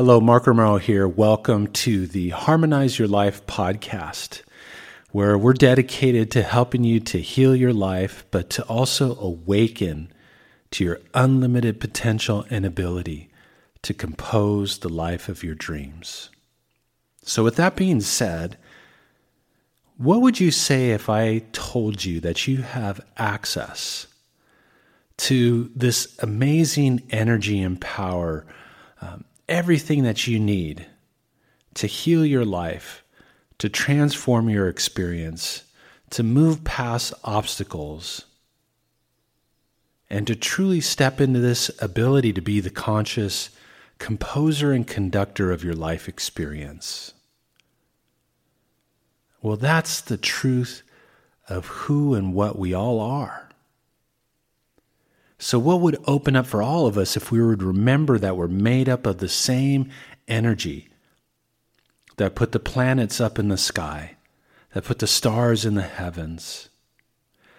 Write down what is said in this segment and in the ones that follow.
Hello, Mark Romero here. Welcome to the Harmonize Your Life podcast, where we're dedicated to helping you to heal your life, but to also awaken to your unlimited potential and ability to compose the life of your dreams. So, with that being said, what would you say if I told you that you have access to this amazing energy and power? Um, everything that you need to heal your life, to transform your experience, to move past obstacles, and to truly step into this ability to be the conscious composer and conductor of your life experience. Well, that's the truth of who and what we all are. So, what would open up for all of us if we would remember that we're made up of the same energy that put the planets up in the sky, that put the stars in the heavens,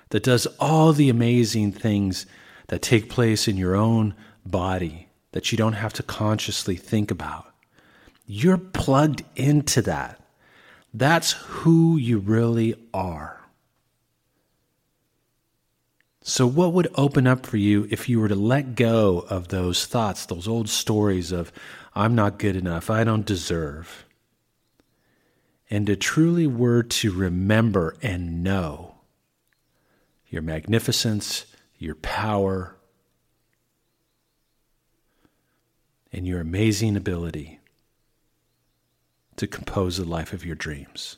that does all the amazing things that take place in your own body that you don't have to consciously think about? You're plugged into that. That's who you really are. So, what would open up for you if you were to let go of those thoughts, those old stories of, I'm not good enough, I don't deserve, and to truly were to remember and know your magnificence, your power, and your amazing ability to compose the life of your dreams?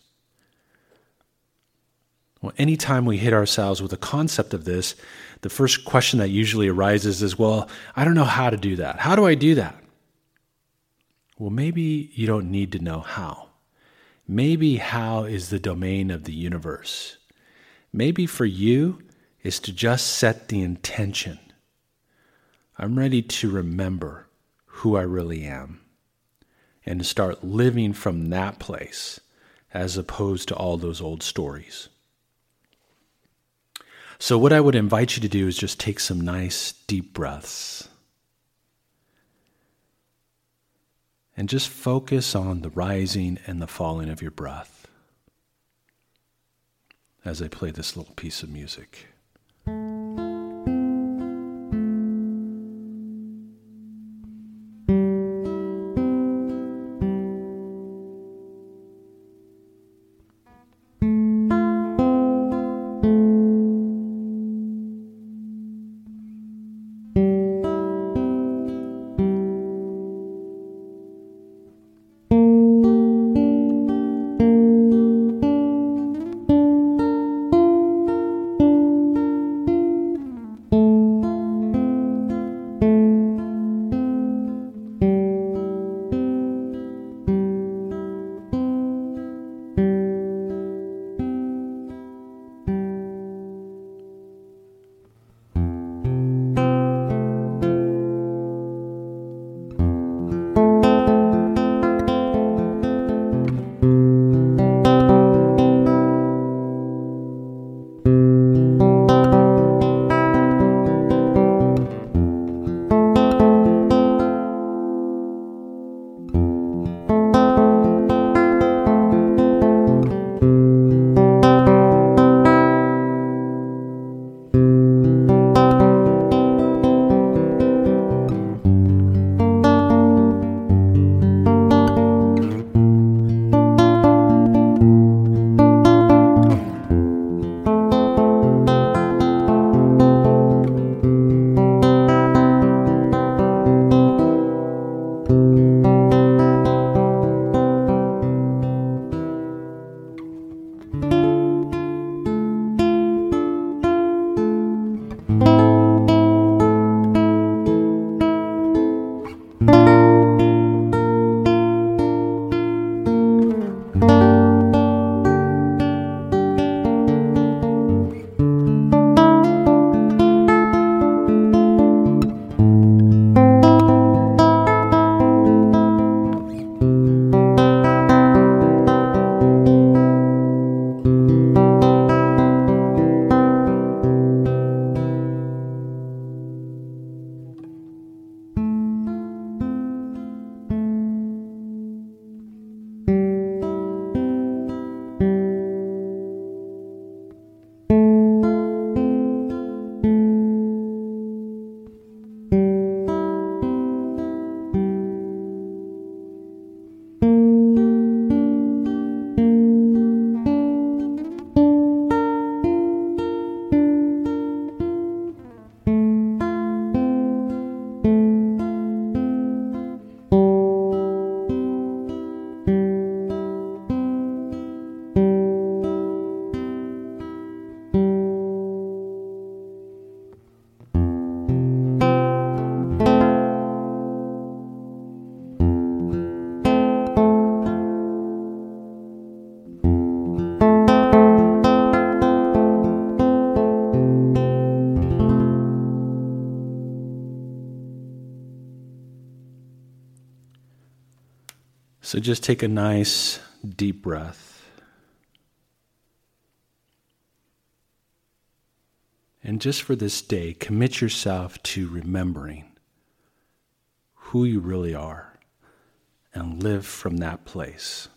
Well, anytime we hit ourselves with a concept of this, the first question that usually arises is, well, I don't know how to do that. How do I do that? Well, maybe you don't need to know how. Maybe how is the domain of the universe. Maybe for you is to just set the intention. I'm ready to remember who I really am and to start living from that place as opposed to all those old stories. So, what I would invite you to do is just take some nice deep breaths and just focus on the rising and the falling of your breath as I play this little piece of music. So just take a nice deep breath. And just for this day, commit yourself to remembering who you really are and live from that place.